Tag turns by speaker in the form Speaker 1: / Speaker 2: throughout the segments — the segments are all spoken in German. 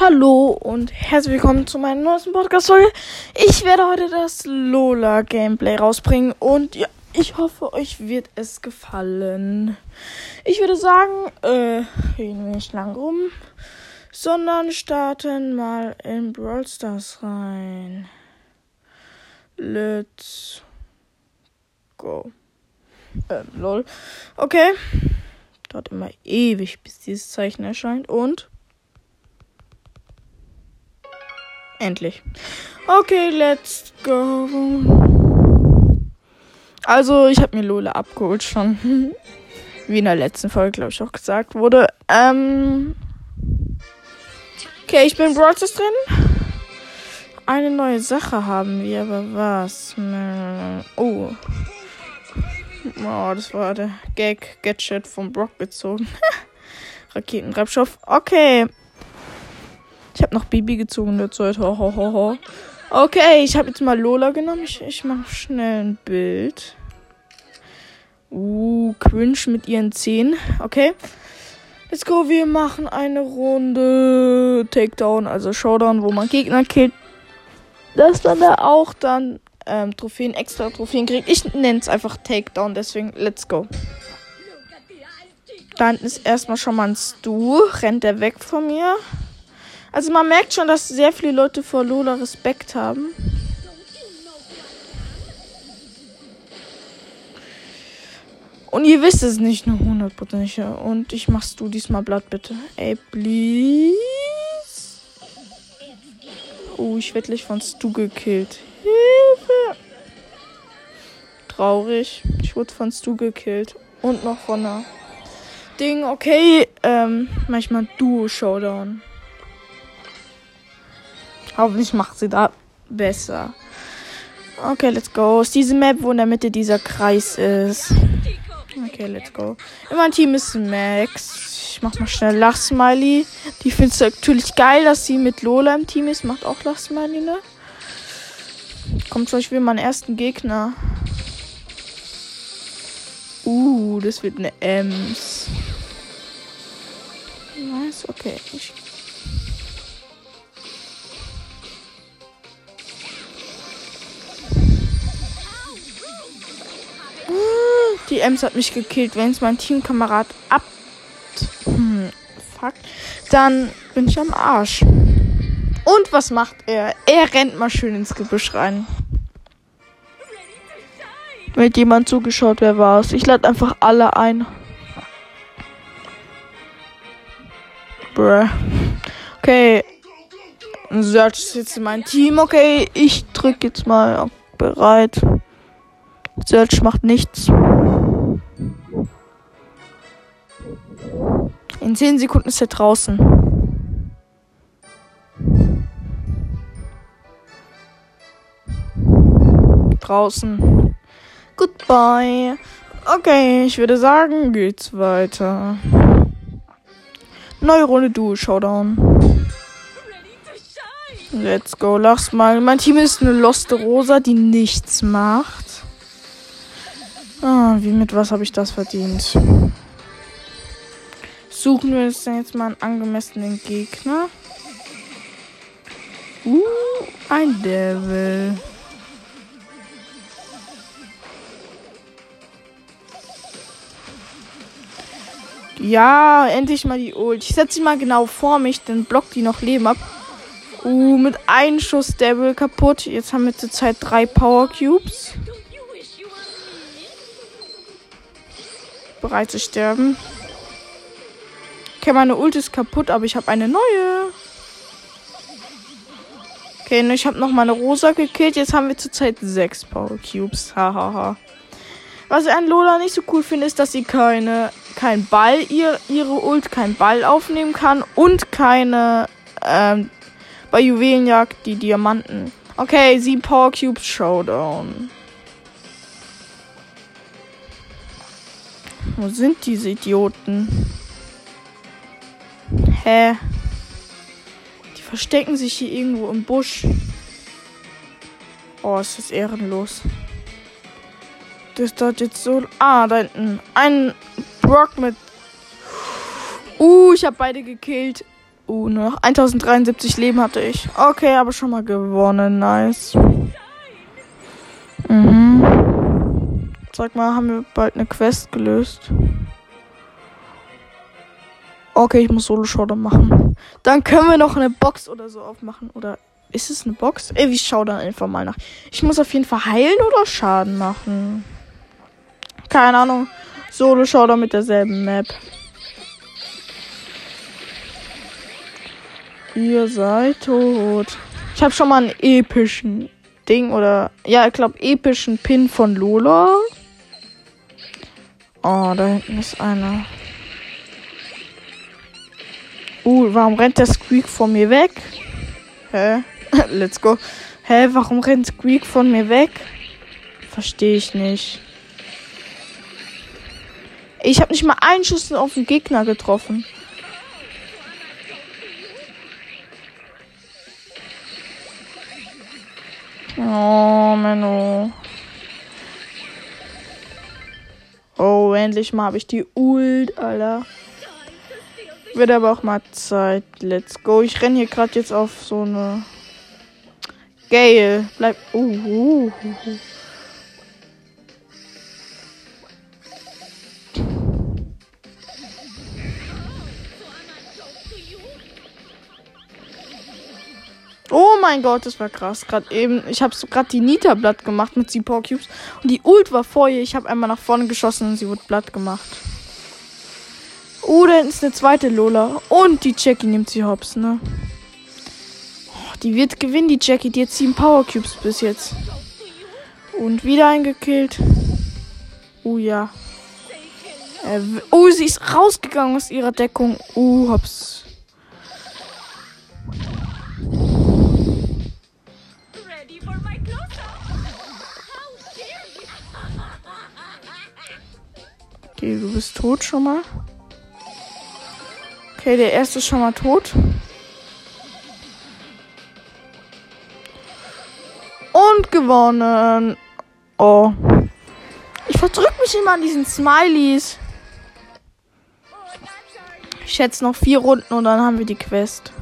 Speaker 1: Hallo und herzlich willkommen zu meiner neuesten Podcast-Folge. Ich werde heute das Lola-Gameplay rausbringen und ja, ich hoffe, euch wird es gefallen. Ich würde sagen, äh, reden wir nicht lang rum, sondern starten mal in Brawl Stars rein. Let's go. Ähm, lol. Okay. Dauert immer ewig, bis dieses Zeichen erscheint und Endlich. Okay, let's go. Also, ich habe mir Lola abgeholt schon. Wie in der letzten Folge, glaube ich, auch gesagt wurde. Ähm. Okay, ich bin Broadcast drin. Eine neue Sache haben wir, aber was? Oh. Oh, das war der Gag-Gadget vom Brock gezogen. Raketentreibstoff. Okay. Ich habe noch Bibi gezogen der Zeit. Ho, ho, ho, ho. Okay, ich habe jetzt mal Lola genommen. Ich, ich mache schnell ein Bild. Uh, cringe mit ihren Zehen. Okay. Let's go. Wir machen eine Runde Takedown, also Showdown, wo man Gegner killt. Dass dann da auch dann ähm, Trophäen, extra Trophäen kriegt. Ich nenne es einfach Takedown, deswegen let's go. Da hinten ist erstmal schon mal ein Stu. Rennt der weg von mir? Also man merkt schon, dass sehr viele Leute vor Lola Respekt haben. Und ihr wisst es nicht nur hundertprozentig. Und ich machst du diesmal Blatt bitte. Ey, please. Oh, ich werde gleich von Stu gekillt. Hilfe. Traurig. Ich wurde von Stu gekillt. Und noch von einer Ding. Okay, ähm, manchmal Duo-Showdown. Hoffentlich macht sie da besser. Okay, let's go. Ist diese Map, wo in der Mitte dieser Kreis ist. Okay, let's go. In meinem Team ist Max. Ich mach mal schnell Lachsmiley. Die findest du natürlich geil, dass sie mit Lola im Team ist. Macht auch Lachsmiley, ne? Kommt zum Beispiel meinen ersten Gegner. Uh, das wird eine Ems. Nice, okay. Ich Die Ems hat mich gekillt. Wenn es mein Teamkamerad ab. Hm, fuck. Dann bin ich am Arsch. Und was macht er? Er rennt mal schön ins Gebüsch rein. Wenn jemand zugeschaut, wer war es? Ich lade einfach alle ein. Bruh. Okay. Search ist jetzt mein Team. Okay, ich drück jetzt mal bereit. Search macht nichts. In 10 Sekunden ist er draußen. Draußen. Goodbye. Okay, ich würde sagen, geht's weiter. Neue Runde Duo Showdown. Let's go, lach's mal. Mein Team ist eine Loste Rosa, die nichts macht. Ah, wie mit was habe ich das verdient? Suchen wir jetzt mal einen angemessenen Gegner. Uh, ein Devil. Ja, endlich mal die Ult. Ich setze sie mal genau vor mich, dann blockt die noch Leben ab. Uh, mit einem Schuss Devil kaputt. Jetzt haben wir zur Zeit drei Power Cubes. Bereit zu sterben. Okay, meine Ult ist kaputt, aber ich habe eine neue. Okay, ich habe noch meine Rosa gekillt. Jetzt haben wir zurzeit sechs Power Cubes. Hahaha. Ha, ha. Was ich an Lola nicht so cool finde, ist, dass sie keine, kein Ball, ihr, ihre Ult kein Ball aufnehmen kann und keine, ähm, bei Juwelenjagd die Diamanten. Okay, sieben Power Cubes Showdown. Wo sind diese Idioten? Hä? Die verstecken sich hier irgendwo im Busch. Oh, ist das ehrenlos. Das dort jetzt so. Ah, da hinten. Ein Brock mit. Uh, ich habe beide gekillt. Uh, nur noch 1073 Leben hatte ich. Okay, aber schon mal gewonnen. Nice. Mhm. Sag mal, haben wir bald eine Quest gelöst? Okay, ich muss Solo-Showdown machen. Dann können wir noch eine Box oder so aufmachen. Oder ist es eine Box? Ey, ich schau dann einfach mal nach. Ich muss auf jeden Fall heilen oder Schaden machen. Keine Ahnung. Solo-Showdown mit derselben Map. Ihr seid tot. Ich habe schon mal einen epischen Ding oder ja, ich glaube epischen Pin von Lola. Oh, da hinten ist einer. Uh, warum rennt der Squeak von mir weg? Hä? Let's go. Hä, warum rennt Squeak von mir weg? Verstehe ich nicht. Ich habe nicht mal einen Schuss auf den Gegner getroffen. Oh, Menno. Oh, endlich mal habe ich die Ult, Alter. Wird aber auch mal Zeit. Let's go. Ich renne hier gerade jetzt auf so eine. Gale. Bleib. Uh, uh, uh, uh. Oh mein Gott, das war krass. Gerade eben, ich habe gerade die Nita blatt gemacht mit sie Power Cubes und die Ult war vor ihr. Ich habe einmal nach vorne geschossen und sie wurde blatt gemacht. Oh, da ist eine zweite Lola und die Jackie nimmt sie hops, ne? Oh, die wird gewinnen, die Jackie. Die hat sieben Power Cubes bis jetzt. Und wieder eingekillt. Oh ja. Äh, oh, sie ist rausgegangen aus ihrer Deckung. Oh, hops. Okay, du bist tot schon mal. Okay, der erste ist schon mal tot. Und gewonnen. Oh. Ich verdrück mich immer an diesen Smileys. Ich schätze noch vier Runden und dann haben wir die Quest.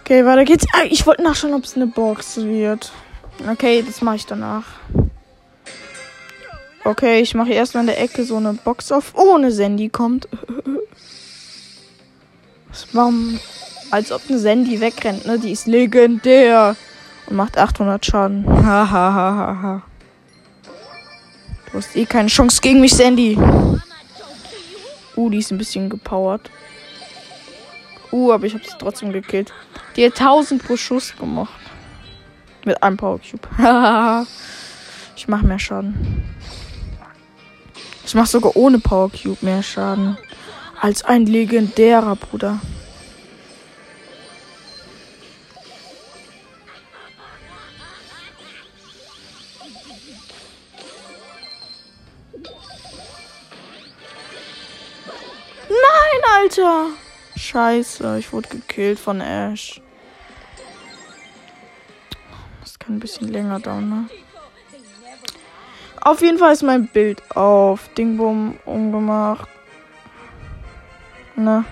Speaker 1: Okay, weiter geht's. Ah, ich wollte nachschauen, ob es eine Box wird. Okay, das mache ich danach. Okay, ich mache erstmal in der Ecke so eine Box auf. Ohne Sandy kommt. Warum? Als ob eine Sandy wegrennt, ne? Die ist legendär. Und macht 800 Schaden. Hahaha. du hast eh keine Chance gegen mich, Sandy. Uh, die ist ein bisschen gepowert. Uh, aber ich habe sie trotzdem gekillt. Die hat 1000 pro Schuss gemacht. Mit einem Power Cube. ich mache mehr Schaden. Ich mache sogar ohne Power Cube mehr Schaden. Als ein legendärer Bruder. Nein, Alter! Scheiße, ich wurde gekillt von Ash. Das kann ein bisschen länger dauern, ne? Auf jeden Fall ist mein Bild auf Dingbum umgemacht. Na.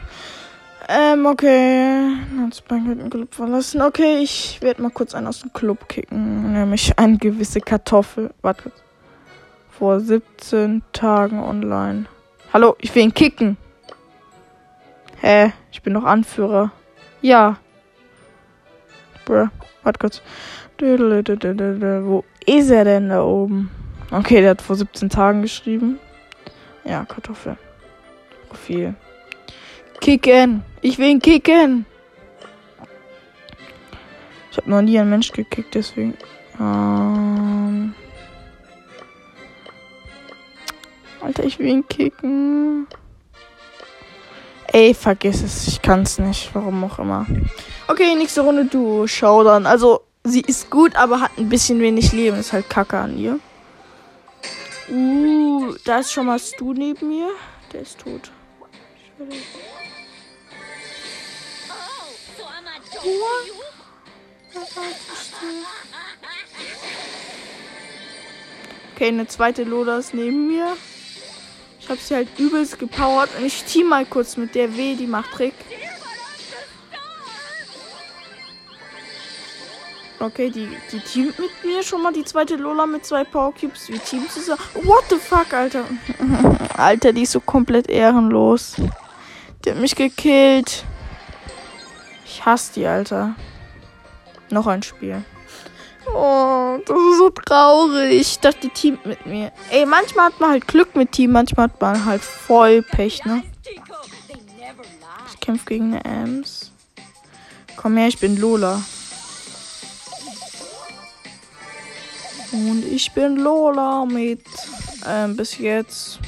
Speaker 1: Ähm, okay. Hat den Club verlassen. Okay, ich werde mal kurz einen aus dem Club kicken. Nämlich eine gewisse Kartoffel. Warte kurz. Vor 17 Tagen online. Hallo, ich will ihn kicken. Hä? Ich bin doch Anführer. Ja. Bruh. Warte kurz. Wo ist er denn da oben? Okay, der hat vor 17 Tagen geschrieben. Ja, Kartoffel. Profil. Kicken. Ich will ihn kicken. Ich habe noch nie einen Mensch gekickt, deswegen. Ähm Alter, ich will ihn kicken. Ey, vergiss es. Ich kann's nicht. Warum auch immer. Okay, nächste Runde du. Dann. Also, sie ist gut, aber hat ein bisschen wenig Leben. Ist halt kacke an ihr. Uh, da ist schon mal Stu neben mir. Der ist tot. Okay, eine zweite Lola ist neben mir. Ich hab sie halt übelst gepowert und ich team mal kurz mit der W, die macht Trick. Okay, die, die teamt mit mir schon mal die zweite Lola mit zwei Power Cubes. Wie teamt sie so? What the fuck, Alter? Alter, die ist so komplett ehrenlos. Die hat mich gekillt. Ich hasse die, Alter. Noch ein Spiel. Oh, das ist so traurig. Ich dachte, die teamt mit mir. Ey, manchmal hat man halt Glück mit Team, manchmal hat man halt voll Pech, ne? Ich kämpfe gegen eine Ems. Komm her, ich bin Lola. Und ich bin Lola mit ähm, bis jetzt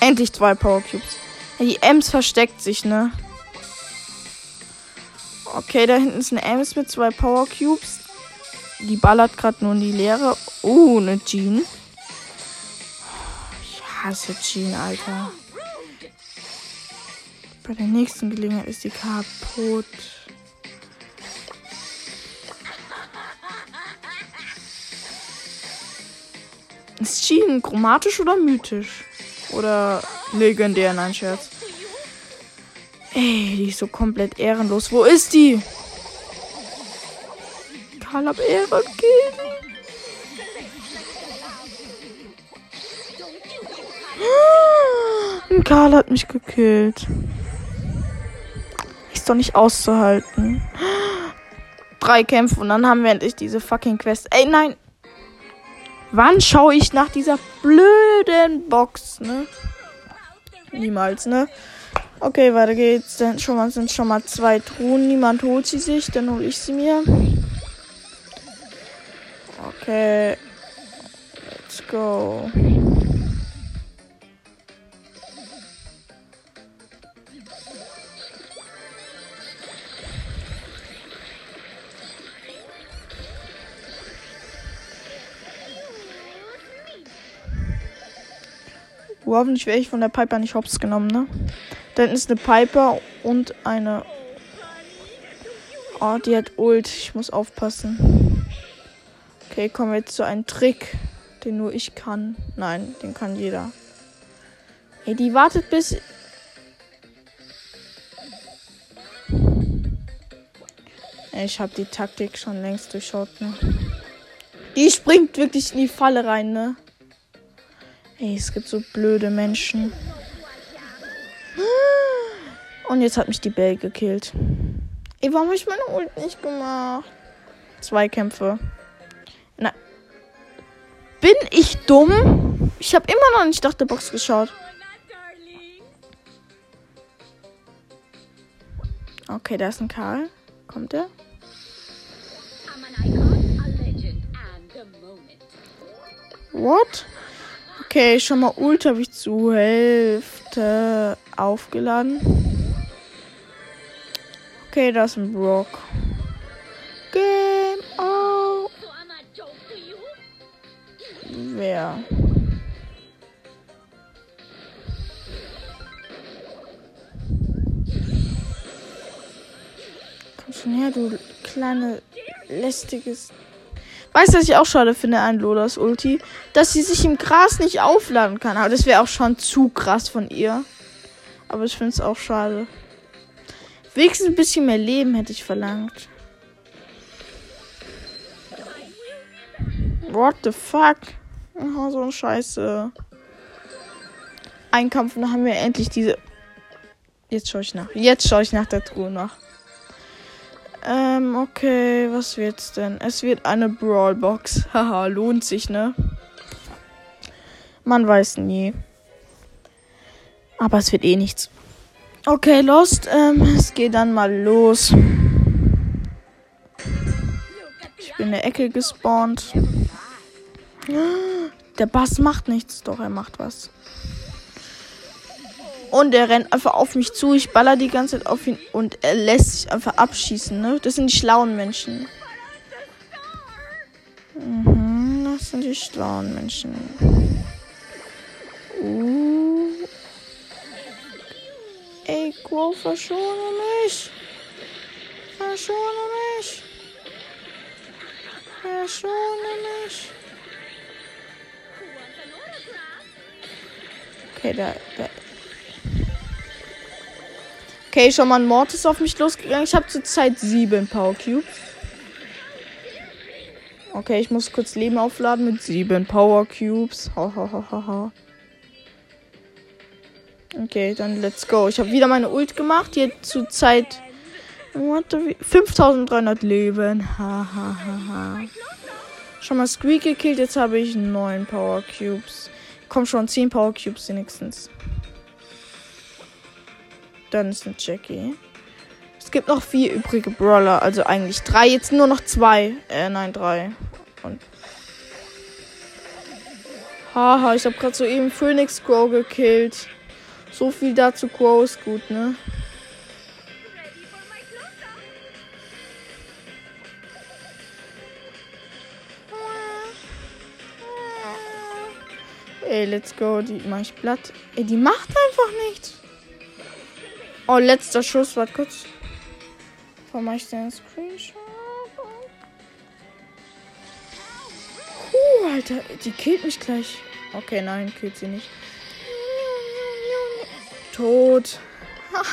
Speaker 1: endlich zwei Power Cubes. Die Ems versteckt sich, ne? Okay, da hinten ist eine Ems mit zwei Power Cubes. Die ballert gerade nur in die Leere. Oh, eine Jean. Ich hasse Jean, Alter. Bei der nächsten Gelegenheit ist die kaputt. Ist Jean chromatisch oder mythisch? Oder legendär, nein, Scherz. Ey, die ist so komplett ehrenlos. Wo ist die? Karl hab Ehre gegen. Karl hat mich gekillt. Ist doch nicht auszuhalten. Drei Kämpfe und dann haben wir endlich diese fucking Quest. Ey, nein. Wann schaue ich nach dieser blöden Box, ne? Niemals, ne? Okay, weiter geht's. Dann schon mal sind schon mal zwei Truhen. Niemand holt sie sich, dann hole ich sie mir. Okay. Let's go. Oh, hoffentlich werde ich von der Piper nicht hops genommen, ne? Dann ist eine Piper und eine. Oh, die hat Ult. Ich muss aufpassen. Okay, kommen wir jetzt zu einem Trick, den nur ich kann. Nein, den kann jeder. Ey, die wartet bis. Ich habe die Taktik schon längst durchschaut, ne? Die springt wirklich in die Falle rein, ne? Ey, es gibt so blöde Menschen. Und jetzt hat mich die Bell gekillt. Ey, warum habe ich meine Ult nicht gemacht? Zwei Kämpfe. Na. Bin ich dumm? Ich habe immer noch nicht nach der Box geschaut. Okay, da ist ein Karl. Kommt er? What? Okay, schon mal Ult habe ich zur Hälfte aufgeladen. Okay, das ist ein Brock. Game out. Wer? Komm schon her, du kleine lästiges Weißt du, was ich auch schade finde an Lolas Ulti? Dass sie sich im Gras nicht aufladen kann. Aber das wäre auch schon zu krass von ihr. Aber ich finde es auch schade. Wenigstens ein bisschen mehr Leben hätte ich verlangt. What the fuck? Oh, so ein Scheiße. Ein Kampf und dann haben wir endlich diese. Jetzt schaue ich nach. Jetzt schaue ich nach der Truhe nach. Ähm, okay, was wird's denn? Es wird eine Brawlbox. Haha, lohnt sich, ne? Man weiß nie. Aber es wird eh nichts. Okay, Lost, ähm, es geht dann mal los. Ich bin in der Ecke gespawnt. Der Bass macht nichts, doch er macht was. Und er rennt einfach auf mich zu. Ich baller die ganze Zeit auf ihn und er lässt sich einfach abschießen. Ne? Das sind die schlauen Menschen. Mhm, das sind die schlauen Menschen. Uh. Ey, Quo, verschone mich. Verschone mich. Verschone mich. Okay, da, da. Okay, schon mal ein Mortis auf mich losgegangen. Ich habe zurzeit sieben Power Cubes. Okay, ich muss kurz Leben aufladen mit sieben Power Cubes. Ha, ha, ha, ha, ha. Okay, dann let's go. Ich habe wieder meine Ult gemacht. Hier zurzeit 5300 Leben. Ha, ha, ha, ha. Schon mal Squeak gekillt. Jetzt habe ich 9 Power Cubes. Komm schon, 10 Power Cubes wenigstens. Dann ist eine Jackie. Es gibt noch vier übrige Brawler. Also eigentlich drei. Jetzt nur noch zwei. Äh, nein, drei. Und. Haha, ich habe gerade soeben Phoenix Crow gekillt. So viel dazu. Crow ist gut, ne? Ey, let's go. Die mach ich platt. Ey, die macht einfach nichts. Oh, letzter Schuss. Warte kurz. Wo mach ich den Screenshot? Uh, Alter. Die killt mich gleich. Okay, nein, killt sie nicht. Tot.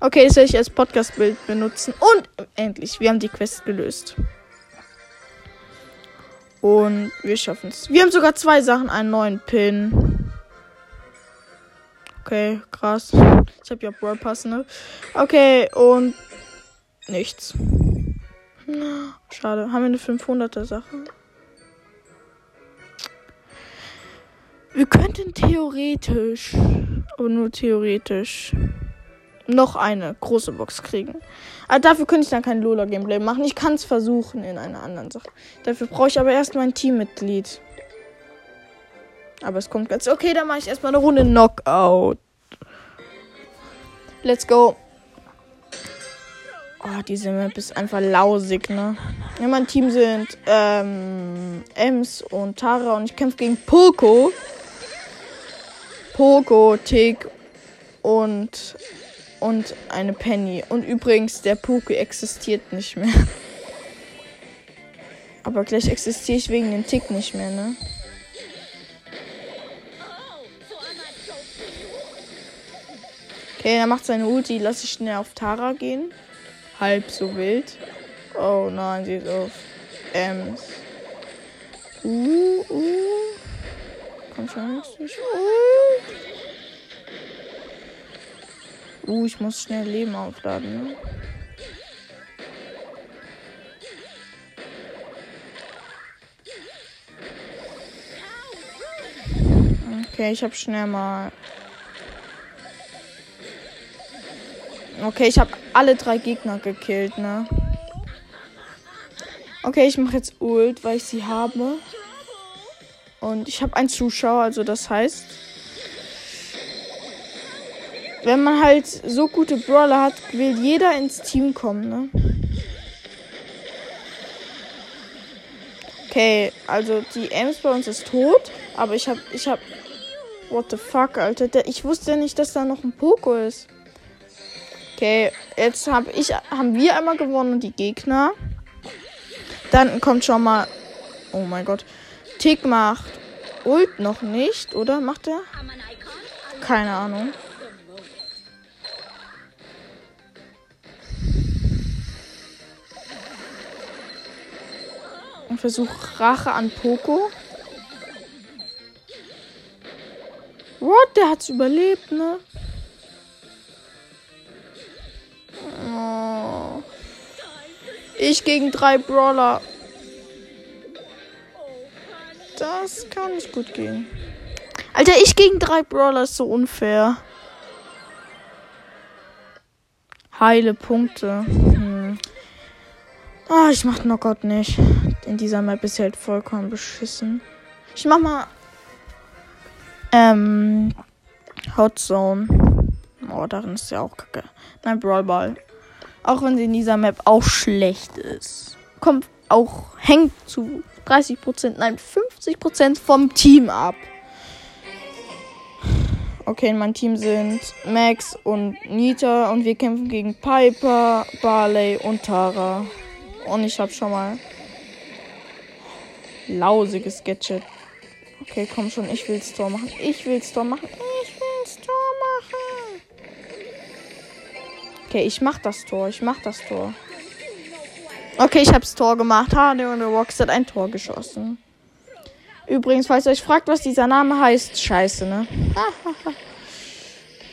Speaker 1: okay, das werde ich als Podcast-Bild benutzen. Und endlich, wir haben die Quest gelöst. Und wir schaffen es. Wir haben sogar zwei Sachen, einen neuen Pin. Okay, krass. Ich habe ja Brawl Pass, ne? Okay, und nichts. Schade. Haben wir eine 500er Sache? Wir könnten theoretisch, aber nur theoretisch, noch eine große Box kriegen. Aber dafür könnte ich dann kein Lola-Gameplay machen. Ich kann es versuchen in einer anderen Sache. Dafür brauche ich aber erst mein Teammitglied. Aber es kommt ganz. Okay, dann mache ich erstmal eine Runde Knockout. Let's go. Oh, diese Map ist einfach lausig, ne? Ja, mein Team sind ähm, Ems und Tara und ich kämpfe gegen Poco. Poco, Tick und und eine Penny. Und übrigens, der Poco existiert nicht mehr. Aber gleich existiere ich wegen dem Tick nicht mehr, ne? Okay, er macht seine Ulti. Lass ich schnell auf Tara gehen. Halb so wild. Oh nein, sie ist auf Ems. Uh, uh. Komm schon, nicht. Uh. uh, ich muss schnell Leben aufladen. Ne? Okay, ich habe schnell mal Okay, ich habe alle drei Gegner gekillt, ne? Okay, ich mache jetzt Ult, weil ich sie habe. Und ich habe einen Zuschauer, also das heißt, wenn man halt so gute Brawler hat, will jeder ins Team kommen, ne? Okay, also die Ems bei uns ist tot, aber ich habe ich habe What the fuck, Alter, ich wusste ja nicht, dass da noch ein Poco ist. Okay, jetzt hab ich, haben wir einmal gewonnen und die Gegner. Dann kommt schon mal. Oh mein Gott. Tick macht Ult noch nicht, oder? Macht er? Keine Ahnung. Und versuche Rache an Poco. What? Der hat's überlebt, ne? Oh. Ich gegen drei Brawler. Das kann nicht gut gehen. Alter, ich gegen drei Brawler ist so unfair. Heile Punkte. Hm. Oh, ich mach Knockout nicht. In dieser Map ist halt vollkommen beschissen. Ich mach mal. Ähm. Hot Zone. Oh, darin ist ja auch kacke. Nein, Brawl Ball. Auch wenn sie in dieser Map auch schlecht ist. Kommt auch, hängt zu 30%, nein, 50% vom Team ab. Okay, in meinem Team sind Max und Nita und wir kämpfen gegen Piper, Barley und Tara. Und ich habe schon mal lausiges Gadget. Okay, komm schon, ich will Store machen. Ich will Store machen. Ich Okay, ich mach das Tor. Ich mach das Tor. Okay, ich hab's Tor gemacht. Hardy und der Rox hat ein Tor geschossen. Übrigens, falls ihr euch fragt, was dieser Name heißt, scheiße, ne?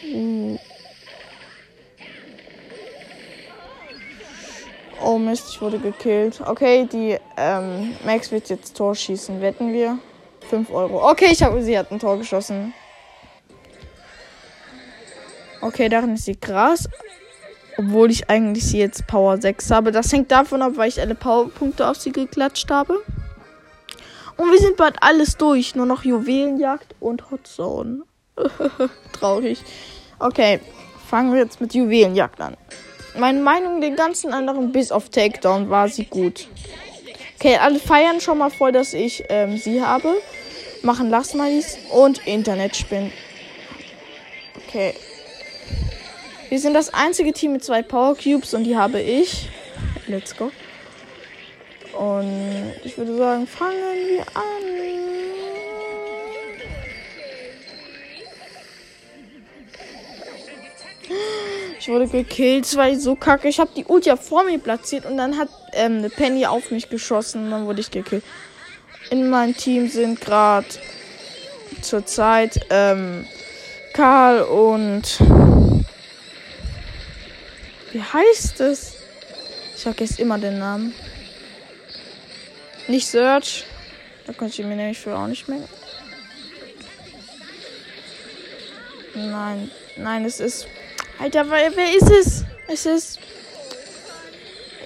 Speaker 1: oh Mist, ich wurde gekillt. Okay, die ähm, Max wird jetzt Tor schießen. Wetten wir? 5 Euro. Okay, ich habe, sie hat ein Tor geschossen. Okay, darin ist sie krass. Obwohl ich eigentlich sie jetzt Power 6 habe. Das hängt davon ab, weil ich alle Powerpunkte auf sie geklatscht habe. Und wir sind bald alles durch. Nur noch Juwelenjagd und Hotzone. Traurig. Okay, fangen wir jetzt mit Juwelenjagd an. Meine Meinung den ganzen anderen bis auf Takedown war sie gut. Okay, alle feiern schon mal voll, dass ich ähm, sie habe. Machen Lachsmalies und Internet spinnen. Okay, wir sind das einzige Team mit zwei Power Cubes und die habe ich. Let's go. Und ich würde sagen, fangen wir an. Ich wurde gekillt, es war so kacke. Ich habe die Ulti ja vor mir platziert und dann hat ähm, eine Penny auf mich geschossen und dann wurde ich gekillt. In meinem Team sind gerade zurzeit ähm, Karl und wie heißt es? Ich vergesse immer den Namen. Nicht Search. Da konnte ich mir nämlich für auch nicht mehr. Nein, nein, es ist. Alter, wer, wer ist es? Es ist.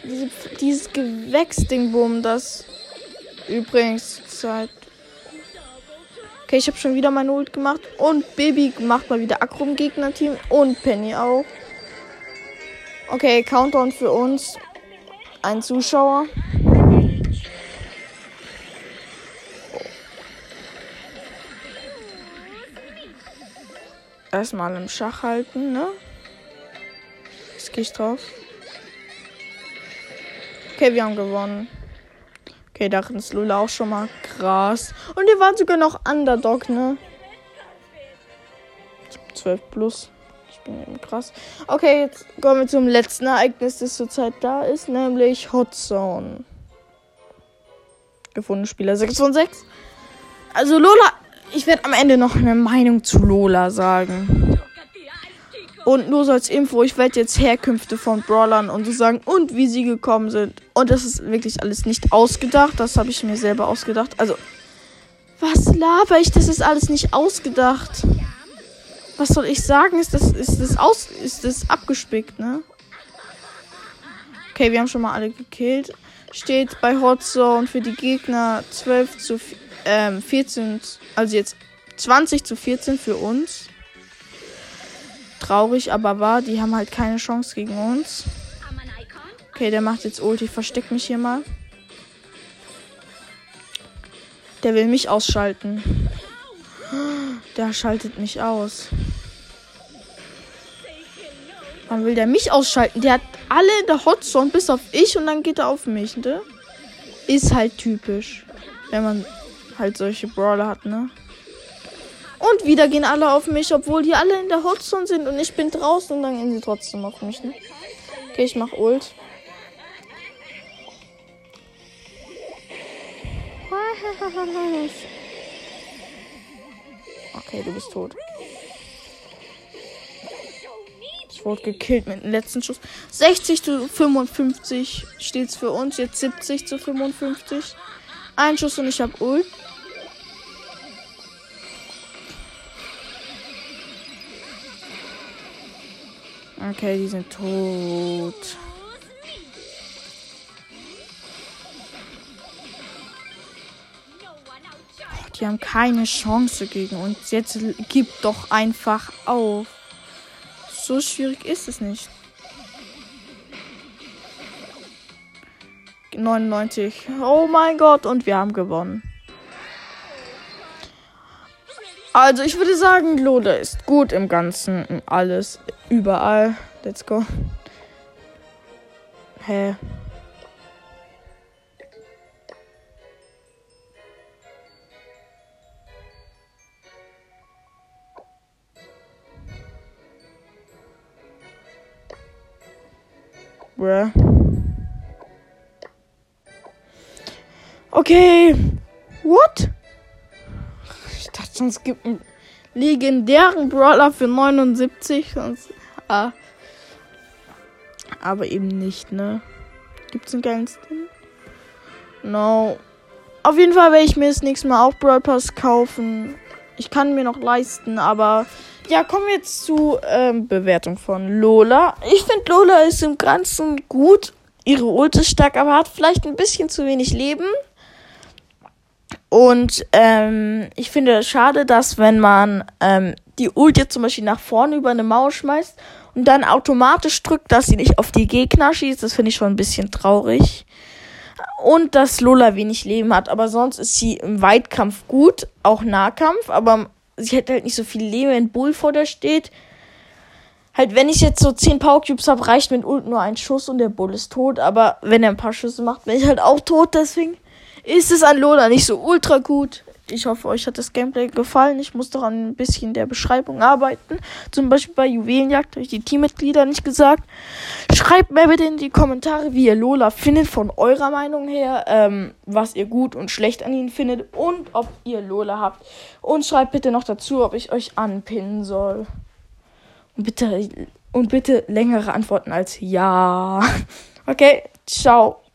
Speaker 1: Diese, dieses Gewächsdingboom, das übrigens Zeit. Okay, ich habe schon wieder meine Ult gemacht. Und Baby macht mal wieder Akro im Gegnerteam. Und Penny auch. Okay, Countdown für uns. Ein Zuschauer. Erstmal im Schach halten, ne? Jetzt gehe ich drauf. Okay, wir haben gewonnen. Okay, dachten ist Lula auch schon mal krass. Und wir waren sogar noch Underdog, ne? 12 plus bin eben krass. Okay, jetzt kommen wir zum letzten Ereignis, das zurzeit da ist, nämlich Hot Zone. Gefunden Spieler 6 von 6. Also Lola, ich werde am Ende noch eine Meinung zu Lola sagen. Und nur so als Info, ich werde jetzt Herkünfte von Brawlern und so sagen und wie sie gekommen sind. Und das ist wirklich alles nicht ausgedacht. Das habe ich mir selber ausgedacht. Also, was laber ich? Das ist alles nicht ausgedacht was soll ich sagen? Ist das, ist das aus, ist das abgespickt, ne? Okay, wir haben schon mal alle gekillt. Steht bei Hot Zone für die Gegner 12 zu ähm, 14, also jetzt 20 zu 14 für uns. Traurig, aber wahr. Die haben halt keine Chance gegen uns. Okay, der macht jetzt Ulti. Versteck mich hier mal. Der will mich ausschalten. Der schaltet mich aus. Wann will der mich ausschalten? Der hat alle in der Hotzone bis auf ich und dann geht er auf mich, ne? Ist halt typisch. Wenn man halt solche Brawler hat, ne? Und wieder gehen alle auf mich, obwohl die alle in der Hotzone sind und ich bin draußen und dann gehen sie trotzdem auf mich, ne? Okay, ich mach Ult. Okay, du bist tot. Wurde gekillt mit dem letzten Schuss. 60 zu 55 steht es für uns. Jetzt 70 zu 55. Ein Schuss und ich habe Ult. Okay, die sind tot. Die haben keine Chance gegen uns. Jetzt gib doch einfach auf. So schwierig ist es nicht. 99. Oh mein Gott, und wir haben gewonnen. Also, ich würde sagen, Lola ist gut im Ganzen. Alles, überall. Let's go. Hä? Bruh. Okay. What? Ich dachte schon, es gibt einen legendären Brawler für 79. Sonst, ah. Aber eben nicht, ne? Gibt's einen geilen Skin? No. Auf jeden Fall werde ich mir das nächste Mal auch Brawl Pass kaufen. Ich kann mir noch leisten, aber ja, kommen wir jetzt zu ähm, Bewertung von Lola. Ich finde Lola ist im Ganzen gut. Ihre Ult ist stark, aber hat vielleicht ein bisschen zu wenig Leben. Und ähm, ich finde es schade, dass wenn man ähm, die Ult jetzt zum Beispiel nach vorne über eine Mauer schmeißt und dann automatisch drückt, dass sie nicht auf die Gegner schießt, das finde ich schon ein bisschen traurig. Und dass Lola wenig Leben hat, aber sonst ist sie im Weitkampf gut, auch Nahkampf, aber sie hätte halt nicht so viel Leben, wenn Bull vor der steht. Halt, wenn ich jetzt so 10 Power Cubes habe, reicht mit Ult nur ein Schuss und der Bull ist tot, aber wenn er ein paar Schüsse macht, bin ich halt auch tot, deswegen ist es an Lola nicht so ultra gut. Ich hoffe, euch hat das Gameplay gefallen. Ich muss doch an ein bisschen der Beschreibung arbeiten. Zum Beispiel bei Juwelenjagd habe ich die Teammitglieder nicht gesagt. Schreibt mir bitte in die Kommentare, wie ihr Lola findet, von eurer Meinung her, ähm, was ihr gut und schlecht an ihnen findet und ob ihr Lola habt. Und schreibt bitte noch dazu, ob ich euch anpinnen soll. Und bitte, und bitte längere Antworten als ja. Okay, ciao.